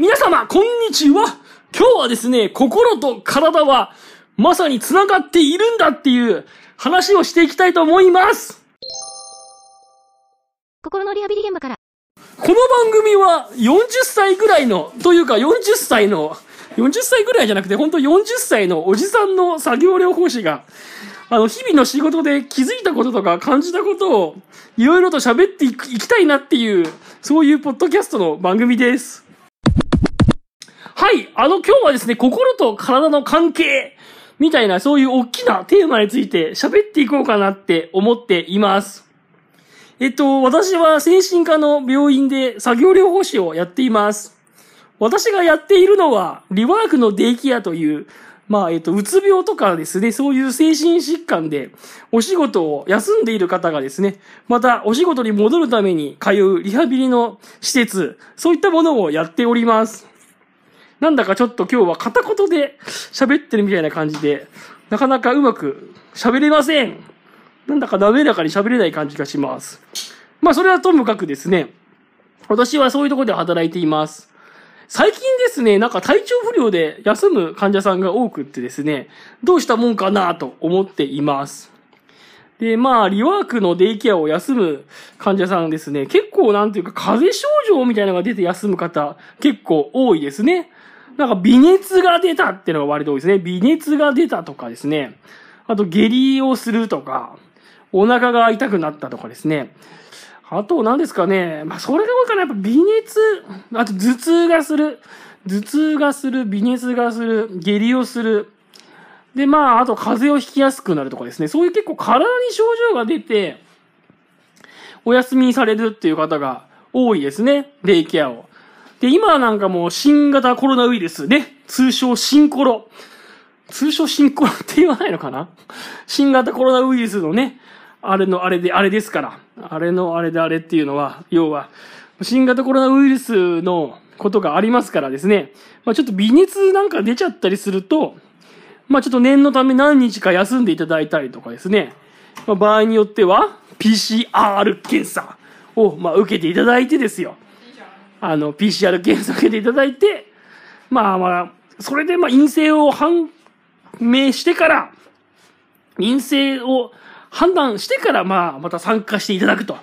皆様、こんにちは。今日はですね、心と体は、まさに繋がっているんだっていう話をしていきたいと思います。心のリハビリ現場から。この番組は40歳ぐらいの、というか40歳の、40歳ぐらいじゃなくて本当40歳のおじさんの作業療法士が、あの、日々の仕事で気づいたこととか感じたことを、いろいろと喋っていきたいなっていう、そういうポッドキャストの番組です。はい、あの今日はですね、心と体の関係、みたいなそういう大きなテーマについて喋っていこうかなって思っています。えっと、私は精神科の病院で作業療法士をやっています。私がやっているのは、リワークのデイケアという、まあ、えっと、うつ病とかですね、そういう精神疾患で、お仕事を休んでいる方がですね、また、お仕事に戻るために通うリハビリの施設、そういったものをやっております。なんだかちょっと今日は片言で喋ってるみたいな感じで、なかなかうまく喋れません。なんだか滑らかに喋れない感じがします。まあそれはともかくですね、私はそういうとこで働いています。最近ですね、なんか体調不良で休む患者さんが多くってですね、どうしたもんかなと思っています。で、まあ、リワークのデイケアを休む患者さんですね、結構なんていうか風邪症状みたいなのが出て休む方結構多いですね。なんか微熱が出たっていうのが割と多いですね。微熱が出たとかですね。あと下痢をするとか、お腹が痛くなったとかですね。あと何ですかね。まあそれが多いかな。やっぱ微熱、あと頭痛がする。頭痛がする、微熱がする、下痢をする。で、まああと風邪をひきやすくなるとかですね。そういう結構体に症状が出て、お休みされるっていう方が多いですね。デイケアを。で、今なんかもう新型コロナウイルスね、通称新コロ。通称新コロって言わないのかな？新型コロナウイルスのね、あれのあれで、あれですから。あれのあれであれっていうのは、要は、新型コロナウイルスのことがありますからですね。まあちょっと微熱なんか出ちゃったりすると、まあちょっと念のため何日か休んでいただいたりとかですね。まあ場合によっては、PCR 検査を、まあ受けていただいてですよ。あの、PCR 検査を受けていただいて、まあまあ、それでまあ陰性を判明してから、陰性を判断してから、まあ、また参加していただくと。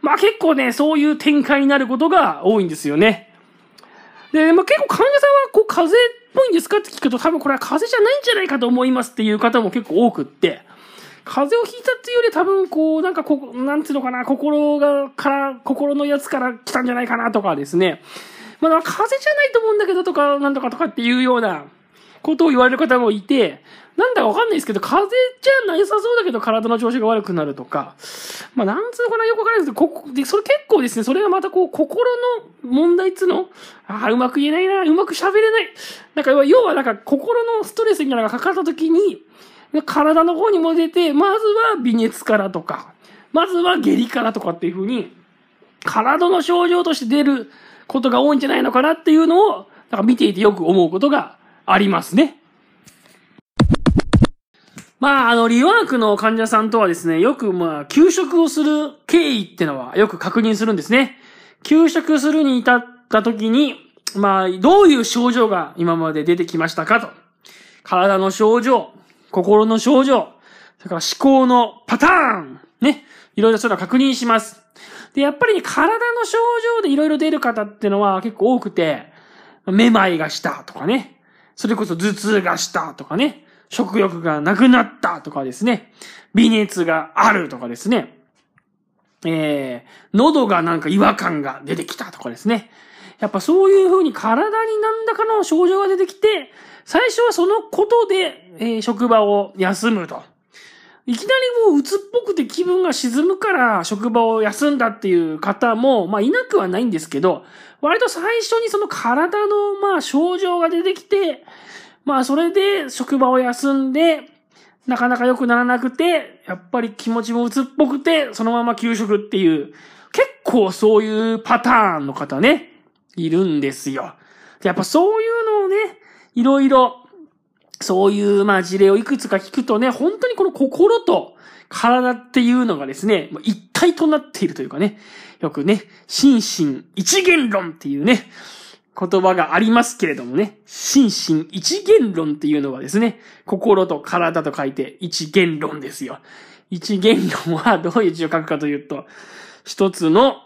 まあ結構ね、そういう展開になることが多いんですよね。で、まあ結構患者さんは、こう、風邪っぽいんですかって聞くと、多分これは風邪じゃないんじゃないかと思いますっていう方も結構多くって、風邪をひいたっていうより多分こう、なんかこ、なんていうのかな、心が、から、心のやつから来たんじゃないかなとかですね。まあ、風邪じゃないと思うんだけどとか、なんとかとかっていうようなことを言われる方もいて、なんだかわかんないですけど、風邪じゃなさそうだけど体の調子が悪くなるとか、まあ、なんつうのかな、よくわからないですけど、ここ、で、それ結構ですね、それがまたこう、心の問題っつうの？ああ、うまく言えないな、うまく喋れない。なんか、要はなんか、心のストレスみたいなのがかかった時に、体の方にも出て、まずは微熱からとか、まずは下痢からとかっていうふうに、体の症状として出ることが多いんじゃないのかなっていうのを、なんか見ていてよく思うことがありますね。まあ、あの、リワークの患者さんとはですね、よくまあ、休職をする経緯ってのはよく確認するんですね。休職するに至った時に、まあ、どういう症状が今まで出てきましたかと。体の症状、心の症状、それから思考のパターン、ね。いろいろそういうのを確認します。で、やっぱりね、体の症状でいろいろ出る方ってのは結構多くて、めまいがしたとかね。それこそ頭痛がしたとかね。食欲がなくなったとかですね。微熱があるとかですね。えー、喉がなんか違和感が出てきたとかですね。やっぱそういう風に体に何らかの症状が出てきて、最初はそのことで、えー職場を休むと。いきなりもう鬱っぽくて気分が沈むから職場を休んだっていう方も、まあいなくはないんですけど、割と最初にその体のまあ症状が出てきて、まあそれで職場を休んで、なかなか良くならなくて、やっぱり気持ちも鬱っぽくて、そのまま休職っていう、結構そういうパターンの方ね、いるんですよ。やっぱそういうのをね、いろいろ、そういう、まあ、事例をいくつか聞くとね、本当にこの心と体っていうのがですね、一体となっているというかね、よくね、心身一元論っていうね、言葉がありますけれどもね、心身一元論っていうのはですね、心と体と書いて一元論ですよ。一元論はどういう字を書くかというと、一つの、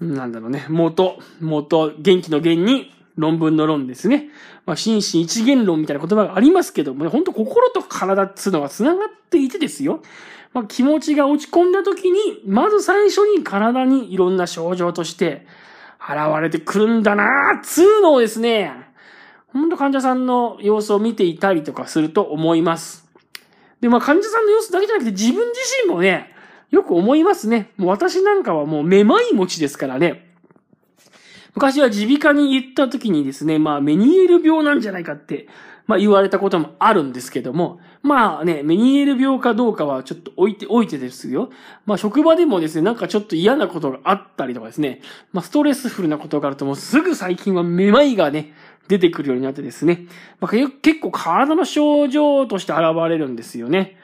なんだろうね、元、元、元気の元に論文の論ですね。まあ、心身一元論みたいな言葉がありますけどもね、ほんと心と体っつうのが繋がっていてですよ。まあ、気持ちが落ち込んだ時に、まず最初に体にいろんな症状として、現れてくるんだなーつうのをですね、ほんと患者さんの様子を見ていたりとかすると思います。で、まあ患者さんの様子だけじゃなくて自分自身もね、よく思いますね。もう私なんかはもうめまい持ちですからね。昔は耳鼻科に行った時にですね、まあメニエール病なんじゃないかって、まあ言われたこともあるんですけども、まあね、メニエール病かどうかはちょっと置いておいてですよ。まあ職場でもですね、なんかちょっと嫌なことがあったりとかですね、まあストレスフルなことがあるともうすぐ最近はめまいがね、出てくるようになってですね、まあ、結構体の症状として現れるんですよね。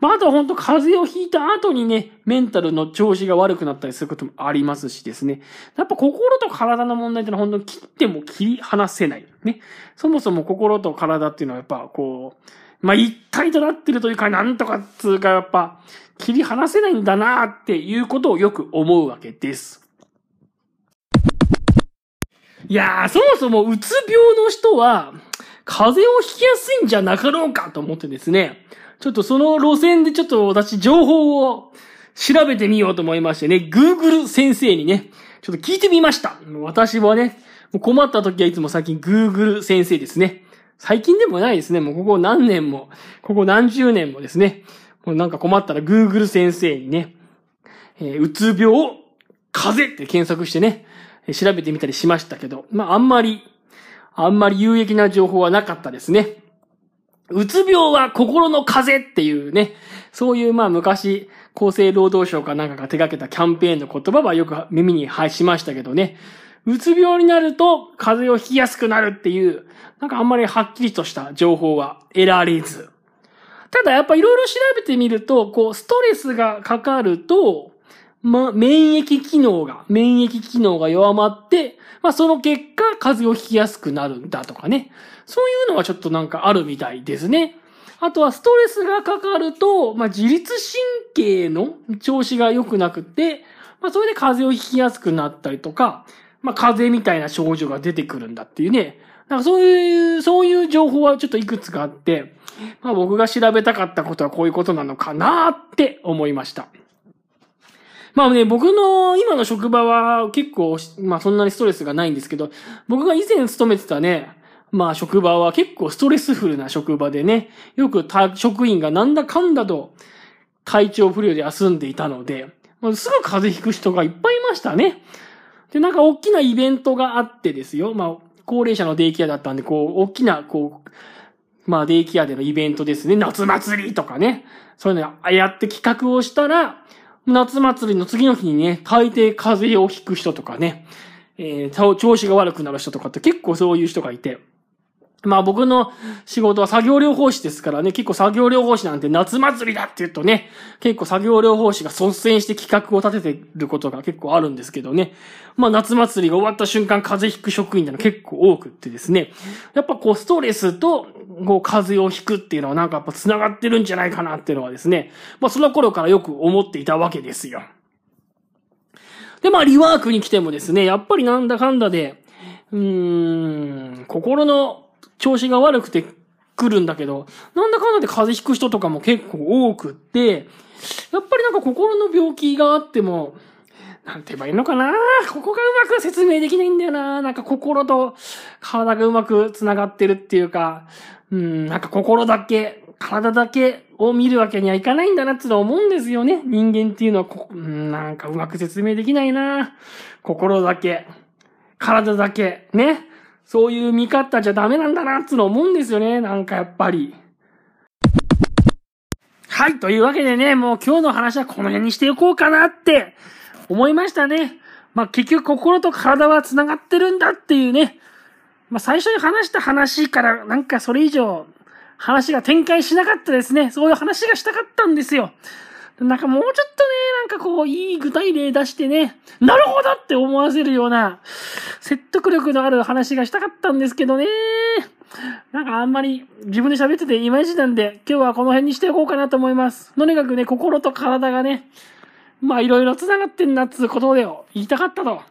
まあ、あとは本当風邪をひいた後にね、メンタルの調子が悪くなったりすることもありますしですね。やっぱ心と体の問題ってのは本当に切っても切り離せない。ね。そもそも心と体っていうのはやっぱこう、まあ、一体となってるというか、なんとかつうか、やっぱ、切り離せないんだなっていうことをよく思うわけです。いやー、そもそもうつ病の人は、風邪をひきやすいんじゃなかろうかと思ってですね、ちょっとその路線でちょっと私情報を調べてみようと思いましてね、Google 先生にね、ちょっと聞いてみました。私はね、困った時はいつも最近 Google 先生ですね。最近でもないですね。もうここ何年も、ここ何十年もですね。もうなんか困ったら Google 先生にね、えー、うつ病、風邪って検索してね、調べてみたりしましたけど、まああんまり、あんまり有益な情報はなかったですね。うつ病は心の風っていうね、そういうまあ昔、厚生労働省かなんかが手掛けたキャンペーンの言葉はよく耳に配しましたけどね。うつ病になると風邪をひきやすくなるっていう、なんかあんまりはっきりとした情報は得られず。ただやっぱいろいろ調べてみると、こう、ストレスがかかると、ま、免疫機能が、免疫機能が弱まって、まあ、その結果、風邪をひきやすくなるんだとかね。そういうのはちょっとなんかあるみたいですね。あとはストレスがかかると、まあ、自律神経の調子が良くなくて、まあ、それで風邪をひきやすくなったりとか、まあ、風邪みたいな症状が出てくるんだっていうね。なんかそういう、そういう情報はちょっといくつかあって、まあ僕が調べたかったことはこういうことなのかなって思いました。まあね、僕の今の職場は結構、まあそんなにストレスがないんですけど、僕が以前勤めてたね、まあ職場は結構ストレスフルな職場でね、よく職員がなんだかんだと体調不良で休んでいたので、すぐ風邪ひく人がいっぱいいましたね。で、なんか大きなイベントがあってですよ。まあ、高齢者のデイケアだったんで、こう、大きな、こう、まあ、デイケアでのイベントですね。夏祭りとかね。そういうのやって企画をしたら、夏祭りの次の日にね、大抵風邪をひく人とかね、えー、調子が悪くなる人とかって結構そういう人がいて、まあ僕の仕事は作業療法士ですからね、結構作業療法士なんて夏祭りだって言うとね、結構作業療法士が率先して企画を立ててることが結構あるんですけどね。まあ夏祭りが終わった瞬間風邪ひく職員っての結構多くってですね、やっぱこうストレスとこう風邪をひくっていうのはなんかやっぱ繋がってるんじゃないかなっていうのはですね、まあその頃からよく思っていたわけですよ。で、まあリワークに来てもですね、やっぱりなんだかんだで、うーん、心の調子が悪くて来るんだけど、なんだかんだで風邪ひく人とかも結構多くって、やっぱりなんか心の病気があっても、なんて言えばいいのかな？ここがうまく説明できないんだよななんか心と体がうまく繋がってるっていうか、うん、なんか心だけ、体だけを見るわけにはいかないんだなって思うんですよね。人間っていうのはこ、なんかうまく説明できないな心だけ、体だけ、ね。そういう見方じゃダメなんだな、つの思うんですよね。なんかやっぱり。はい。というわけでね、もう今日の話はこの辺にしておこうかなって思いましたね。まあ結局心と体は繋がってるんだっていうね。まあ最初に話した話からなんかそれ以上話が展開しなかったですね。そういう話がしたかったんですよ。なんかもうちょっとね、なんかこう、いい具体例出してね、なるほどって思わせるような、説得力のある話がしたかったんですけどね。なんかあんまり自分で喋ってていまいちなんで、今日はこの辺にしておこうかなと思います。とにかくね、心と体がね、まあいろいろ繋がってんなっつうことで言いたかったと。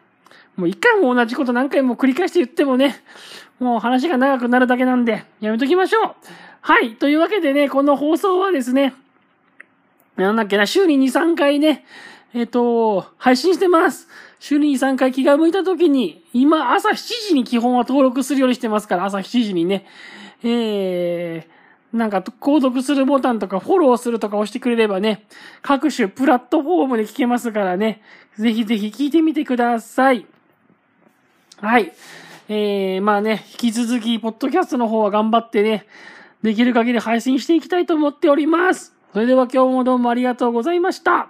もう一回も同じこと何回も繰り返して言ってもね、もう話が長くなるだけなんで、やめときましょう。はい。というわけでね、この放送はですね、なんだっけな、週に2、3回ね、えっ、と、配信してます。週に2、3回気が向いた時に、今朝7時に基本は登録するようにしてますから、朝7時にね。えー、なんか、購読するボタンとか、フォローするとか押してくれればね、各種プラットフォームで聞けますからね、ぜひぜひ聞いてみてください。はい。えー、まあね、引き続き、ポッドキャストの方は頑張ってね、できる限り配信していきたいと思っております。それでは今日もどうもありがとうございました。